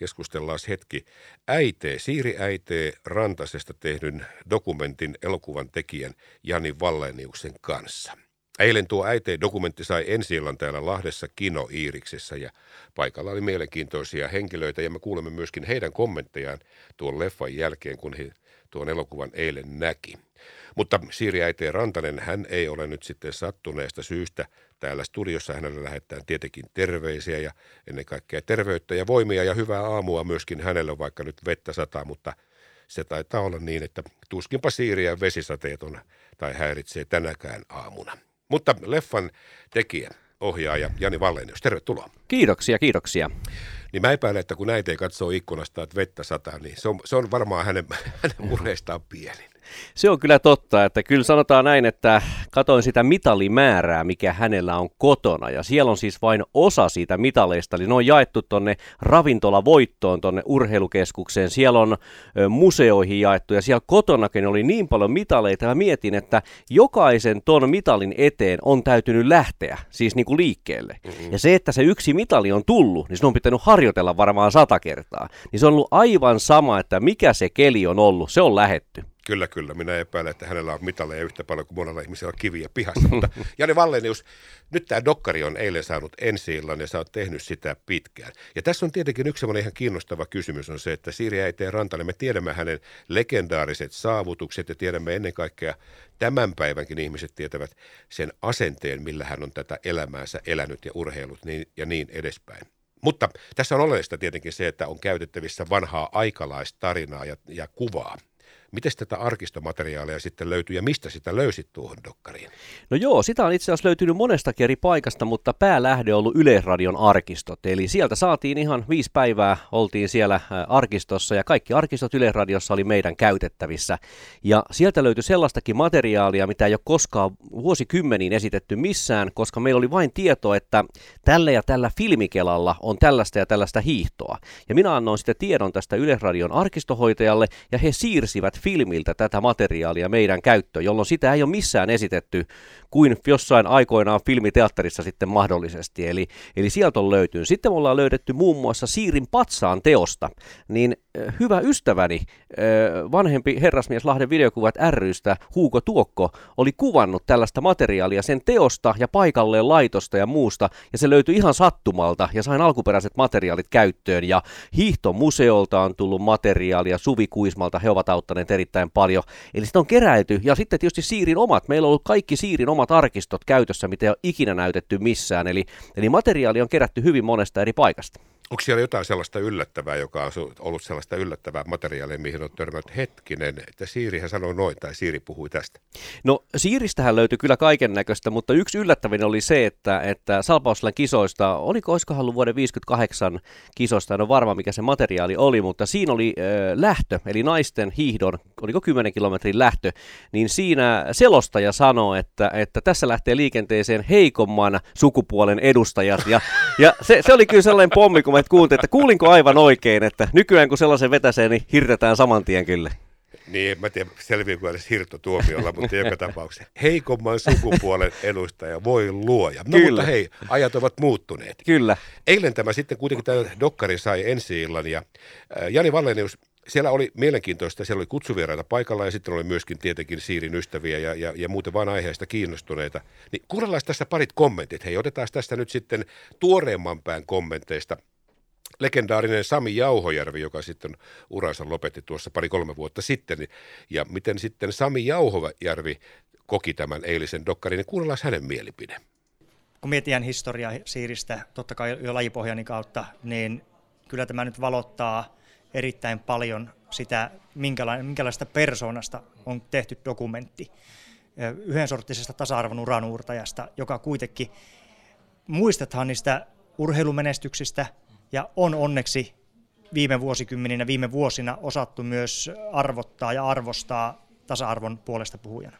keskustellaan hetki äitee, Siiri äitee Rantasesta tehdyn dokumentin elokuvan tekijän Jani Valleniuksen kanssa. Eilen tuo äitee dokumentti sai ensi täällä Lahdessa Kino Iiriksessä ja paikalla oli mielenkiintoisia henkilöitä ja me kuulemme myöskin heidän kommenttejaan tuon leffan jälkeen, kun he tuon elokuvan eilen näki. Mutta Siiri Äiteen Rantanen, hän ei ole nyt sitten sattuneesta syystä täällä studiossa. Hänelle lähettää tietenkin terveisiä ja ennen kaikkea terveyttä ja voimia ja hyvää aamua myöskin hänelle, vaikka nyt vettä sataa, mutta se taitaa olla niin, että tuskinpa Siiri ja vesisateet on tai häiritsee tänäkään aamuna. Mutta leffan tekijä, ohjaaja Jani Vallenius, tervetuloa. Kiitoksia, kiitoksia. Niin mä epäilen, että kun näitä ei katsoo ikkunasta, että vettä sataa, niin se on, se on varmaan hänen, hänen murheistaan pieni. Se on kyllä totta, että kyllä sanotaan näin, että katoin sitä mitalimäärää, mikä hänellä on kotona. Ja siellä on siis vain osa siitä mitaleista, eli ne on jaettu tonne ravintolavoittoon, tonne urheilukeskukseen. Siellä on ö, museoihin jaettu ja siellä kotonakin oli niin paljon mitaleita. Ja mietin, että jokaisen ton mitalin eteen on täytynyt lähteä, siis niin kuin liikkeelle. Mm-hmm. Ja se, että se yksi mitali on tullut, niin se on pitänyt harjoitella varmaan sata kertaa. Niin se on ollut aivan sama, että mikä se keli on ollut, se on lähetty. Kyllä, kyllä. Minä epäilen, että hänellä on mitaleja yhtä paljon kuin monella ihmisellä on kiviä pihassa. Mutta Jani Vallenius, nyt tämä dokkari on eilen saanut ensi illan ja sä oot tehnyt sitä pitkään. Ja tässä on tietenkin yksi semmoinen ihan kiinnostava kysymys on se, että Siiri Äiteen Rantanen, me tiedämme hänen legendaariset saavutukset ja tiedämme ennen kaikkea tämän päivänkin ihmiset tietävät sen asenteen, millä hän on tätä elämäänsä elänyt ja urheilut niin, ja niin edespäin. Mutta tässä on oleellista tietenkin se, että on käytettävissä vanhaa aikalaistarinaa ja, ja kuvaa. Miten tätä arkistomateriaalia sitten löytyy ja mistä sitä löysit tuohon dokkariin? No joo, sitä on itse asiassa löytynyt monesta eri paikasta, mutta päälähde on ollut Yleisradion arkistot. Eli sieltä saatiin ihan viisi päivää, oltiin siellä arkistossa ja kaikki arkistot Yleisradiossa oli meidän käytettävissä. Ja sieltä löytyi sellaistakin materiaalia, mitä ei ole koskaan vuosikymmeniin esitetty missään, koska meillä oli vain tieto, että tällä ja tällä filmikelalla on tällaista ja tällaista hiihtoa. Ja minä annoin sitten tiedon tästä Yleisradion arkistohoitajalle ja he siirsivät filmiltä tätä materiaalia meidän käyttöön, jolloin sitä ei ole missään esitetty kuin jossain aikoinaan filmiteatterissa sitten mahdollisesti. Eli, eli sieltä on löytynyt. Sitten me ollaan löydetty muun muassa Siirin patsaan teosta, niin hyvä ystäväni, vanhempi herrasmies Lahden videokuvat rystä, Huuko Tuokko, oli kuvannut tällaista materiaalia sen teosta ja paikalleen laitosta ja muusta, ja se löytyi ihan sattumalta, ja sain alkuperäiset materiaalit käyttöön, ja Hiihtomuseolta on tullut materiaalia, Suvi Kuismalta, he ovat auttaneet erittäin paljon, eli sitä on keräilty, ja sitten tietysti Siirin omat, meillä on ollut kaikki Siirin omat arkistot käytössä, mitä ei ole ikinä näytetty missään, eli, eli materiaali on kerätty hyvin monesta eri paikasta. Onko siellä jotain sellaista yllättävää, joka on ollut sellaista yllättävää materiaalia, mihin on törmännyt hetkinen, että Siirihän sanoi noin tai Siiri puhui tästä? No Siiristähän löytyi kyllä kaiken näköistä, mutta yksi yllättävin oli se, että, että Salpausselän kisoista, oliko olisikohan ollut vuoden 58 kisoista, en ole varma mikä se materiaali oli, mutta siinä oli äh, lähtö, eli naisten hiihdon, oliko 10 kilometrin lähtö, niin siinä selostaja sanoi, että, että tässä lähtee liikenteeseen heikomman sukupuolen edustajat, ja, ja se, se oli kyllä sellainen pommi, kun että kuultiin, että kuulinko aivan oikein, että nykyään kun sellaisen vetäsee, niin hirtetään saman tien kyllä. Niin, en mä tiedä selviääkö edes hirttotuomiolla, mutta joka tapauksessa heikomman sukupuolen edustaja voi luoja. No Kyllä. mutta hei, ajat ovat muuttuneet. Kyllä. Eilen tämä sitten kuitenkin tämä dokkari sai ensi illan ja äh, Jani Vallenius, siellä oli mielenkiintoista, siellä oli kutsuvieraita paikalla ja sitten oli myöskin tietenkin Siirin ystäviä ja, ja, ja muuten vain aiheesta kiinnostuneita. Niin kuunnellaan tässä parit kommentit. Hei, otetaan tästä nyt sitten tuoreemman pään kommenteista legendaarinen Sami Jauhojärvi, joka sitten uransa lopetti tuossa pari-kolme vuotta sitten. Ja miten sitten Sami Jauhojärvi koki tämän eilisen dokkarin, niin kuunnellaan hänen mielipide. Kun mietitään historiaa siiristä, totta kai jo lajipohjani kautta, niin kyllä tämä nyt valottaa erittäin paljon sitä, minkälaista persoonasta on tehty dokumentti. Yhden sorttisesta tasa-arvon uranuurtajasta, joka kuitenkin muistethan niistä urheilumenestyksistä, ja on onneksi viime vuosikymmeninä, viime vuosina osattu myös arvottaa ja arvostaa tasa-arvon puolesta puhujana.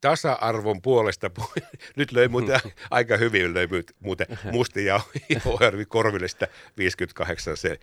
Tasa-arvon puolesta, nyt löi muuten aika hyvin, löi muuten Musti ja Ohervi Korville sitä 58 se,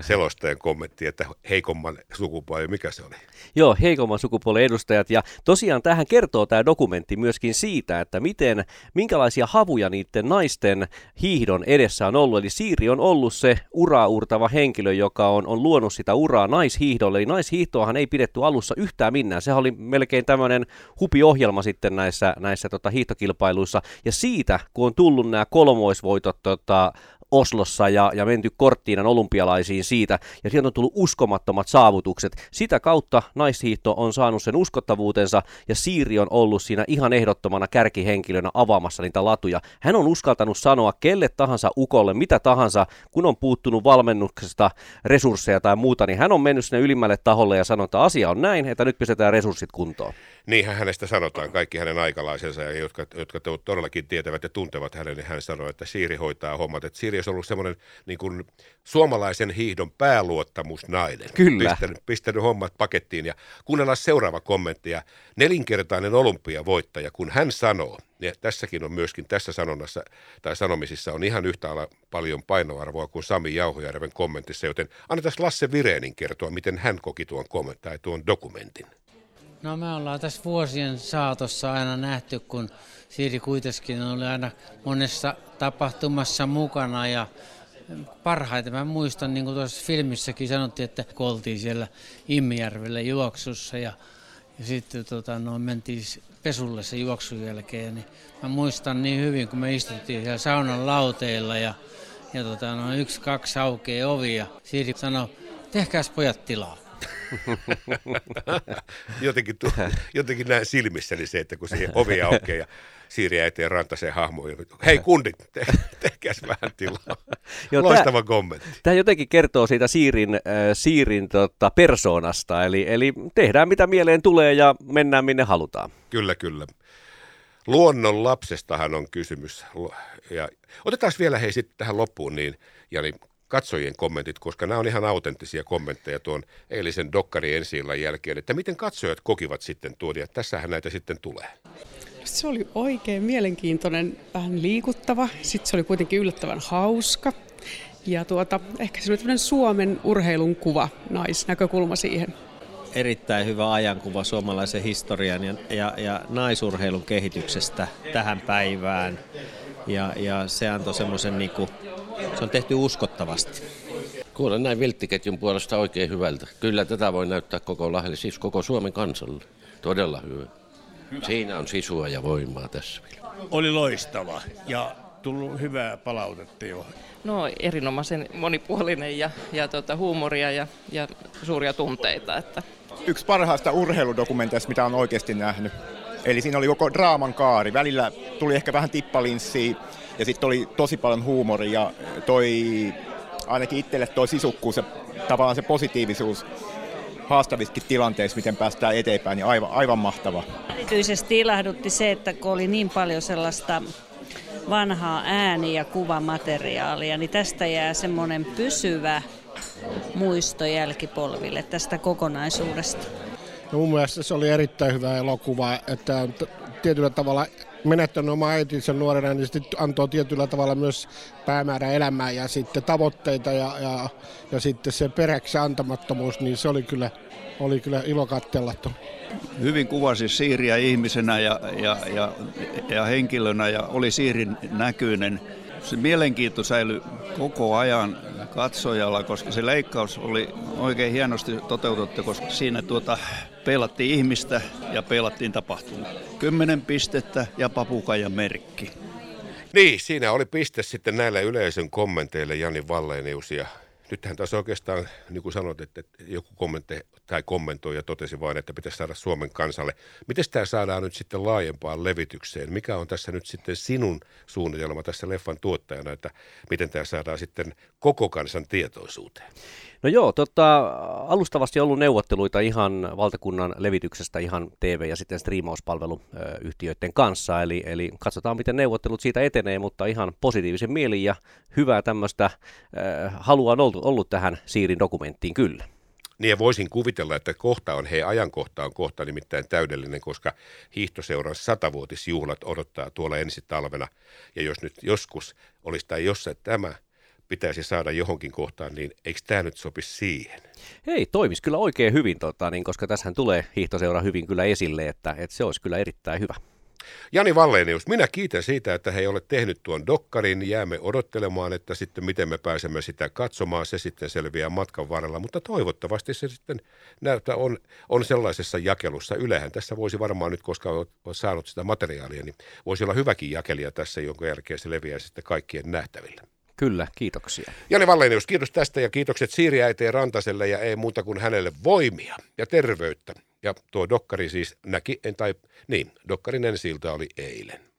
selostajan kommentti, että heikomman sukupuolen, mikä se oli? Joo, heikomman sukupuolen edustajat. Ja tosiaan tähän kertoo tämä dokumentti myöskin siitä, että miten, minkälaisia havuja niiden naisten hiihdon edessä on ollut. Eli Siiri on ollut se uraa urtava henkilö, joka on, on luonut sitä uraa naishiihdolle. Eli naishiihtoahan ei pidetty alussa yhtään minnään. Se oli melkein tämmöinen hupiohjelma sitten näissä, näissä tota, hiihtokilpailuissa. Ja siitä, kun on tullut nämä kolmoisvoitot tota, Oslossa ja, ja menty Korttiinan olympialaisiin siitä, ja sieltä on tullut uskomattomat saavutukset. Sitä kautta naishiihto on saanut sen uskottavuutensa, ja Siiri on ollut siinä ihan ehdottomana kärkihenkilönä avaamassa niitä latuja. Hän on uskaltanut sanoa kelle tahansa ukolle, mitä tahansa, kun on puuttunut valmennuksesta resursseja tai muuta, niin hän on mennyt sinne ylimmälle taholle ja sanonut, että asia on näin, että nyt pistetään resurssit kuntoon. Niinhän hänestä sanotaan, kaikki hänen aikalaisensa, jotka, jotka todellakin tietävät ja tuntevat hänen, niin hän sanoi, että Siiri hoitaa hommat. Että Siiri olisi ollut semmoinen niin kuin suomalaisen hiihdon pääluottamusnainen. Kyllä. Pistänyt, pistänyt hommat pakettiin. Ja kuunnellaan seuraava kommentti. Ja nelinkertainen olympiavoittaja, kun hän sanoo, ja tässäkin on myöskin tässä sanonnassa tai sanomisissa on ihan yhtä paljon painoarvoa kuin Sami Jauhojärven kommentissa, joten annetaan Lasse Vireenin kertoa, miten hän koki tuon kommentin tuon dokumentin. No me ollaan tässä vuosien saatossa aina nähty, kun Siiri kuitenkin oli aina monessa tapahtumassa mukana ja parhaiten mä muistan, niin kuin tuossa filmissäkin sanottiin, että kun oltiin siellä Immijärvellä juoksussa ja, ja sitten tota, no, mentiin pesulle se juoksun jälkeen, niin mä muistan niin hyvin, kun me istuttiin siellä saunan lauteilla ja, ja tota, no, yksi, kaksi aukeaa ovi ja Siiri sanoi, tehkääs pojat tilaa. jotenkin, tu, jotenkin näin silmissäni se, että kun siihen ovi aukeaa ja Siiri äitiin rantaseen hahmoon. Hei kundit, te, tehkääs vähän tilaa. Joo, Loistava tää, kommentti. Tämä jotenkin kertoo siitä Siirin, äh, Siirin tota, persoonasta, eli, eli tehdään mitä mieleen tulee ja mennään minne halutaan. Kyllä, kyllä. Luonnon lapsestahan on kysymys. Ja otetaan vielä hei sitten tähän loppuun niin, Jani, katsojien kommentit, koska nämä on ihan autenttisia kommentteja tuon eilisen dokkari ensi jälkeen, että miten katsojat kokivat sitten tuon, ja tässähän näitä sitten tulee. Se oli oikein mielenkiintoinen, vähän liikuttava, sitten se oli kuitenkin yllättävän hauska. Ja tuota, ehkä se oli Suomen urheilun kuva, naisnäkökulma siihen. Erittäin hyvä ajankuva suomalaisen historian ja, ja, ja naisurheilun kehityksestä tähän päivään. Ja, ja se antoi semmoisen, niin se on tehty uskottavasti. Kuulen näin vilttiketjun puolesta oikein hyvältä. Kyllä tätä voi näyttää koko Lahdelle, siis koko Suomen kansalle. Todella hyvä. Siinä on sisua ja voimaa tässä vielä. Oli loistava ja tullut hyvää palautetta jo. No erinomaisen monipuolinen ja, ja tuota, huumoria ja, ja suuria tunteita. Että. Yksi parhaista urheiludokumenteista, mitä on oikeasti nähnyt. Eli siinä oli koko draaman kaari. Välillä tuli ehkä vähän tippalinssiä ja sitten oli tosi paljon huumoria toi ainakin itselle toi sisukkuus ja tavallaan se positiivisuus haastavissakin tilanteissa, miten päästään eteenpäin, niin aivan, aivan mahtava. Erityisesti ilahdutti se, että kun oli niin paljon sellaista vanhaa ääni- ja kuvamateriaalia, niin tästä jää semmoinen pysyvä muisto jälkipolville tästä kokonaisuudesta. No mun mielestä se oli erittäin hyvä elokuva, että tietyllä tavalla menettänyt oma äitinsä nuorena, niin sitten antoi tietyllä tavalla myös päämäärä elämää ja sitten tavoitteita ja, ja, ja sitten se peräksi antamattomuus, niin se oli kyllä, oli kyllä ilo katsella. Hyvin kuvasi Siiriä ihmisenä ja, ja, ja, ja henkilönä ja oli Siirin näkyinen. Se mielenkiinto säilyi koko ajan katsojalla, koska se leikkaus oli oikein hienosti toteutettu, koska siinä tuota, peilattiin ihmistä ja peilattiin tapahtumaa. Kymmenen pistettä ja papukajan merkki. Niin, siinä oli piste sitten näille yleisön kommenteille Jani Vallenius ja nythän tässä oikeastaan, niin kuin sanoit, että joku kommentti tai kommentoi ja totesi vain, että pitäisi saada Suomen kansalle. Miten tämä saadaan nyt sitten laajempaan levitykseen? Mikä on tässä nyt sitten sinun suunnitelma tässä leffan tuottajana, että miten tämä saadaan sitten koko kansan tietoisuuteen? No joo, tota, alustavasti ollut neuvotteluita ihan valtakunnan levityksestä ihan TV- ja sitten striimauspalveluyhtiöiden kanssa, eli, eli katsotaan miten neuvottelut siitä etenee, mutta ihan positiivisen mielin ja hyvää tämmöistä äh, halua on ollut, ollut tähän Siirin dokumenttiin kyllä. Niin ja voisin kuvitella, että kohta on, hei ajankohta on kohta nimittäin täydellinen, koska hiihtoseuran satavuotisjuhlat odottaa tuolla ensi talvena. Ja jos nyt joskus olisi tai jossain tämä pitäisi saada johonkin kohtaan, niin eikö tämä nyt sopi siihen? Hei, toimisi kyllä oikein hyvin, tota, niin, koska tässähän tulee hiihtoseura hyvin kyllä esille, että, että se olisi kyllä erittäin hyvä. Jani Vallenius, minä kiitän siitä, että he ei ole tehnyt tuon dokkarin. Jäämme odottelemaan, että sitten miten me pääsemme sitä katsomaan. Se sitten selviää matkan varrella, mutta toivottavasti se sitten näyttää on, on sellaisessa jakelussa. Ylehän tässä voisi varmaan nyt, koska olet saanut sitä materiaalia, niin voisi olla hyväkin jakelija tässä, jonka jälkeen se leviää sitten kaikkien nähtäville. Kyllä, kiitoksia. Jani Vallenius, kiitos tästä ja kiitokset Siiri Äiteen Rantaselle ja ei muuta kuin hänelle voimia ja terveyttä. Ja tuo dokkari siis näki, en, tai niin, dokkarin ensi oli eilen.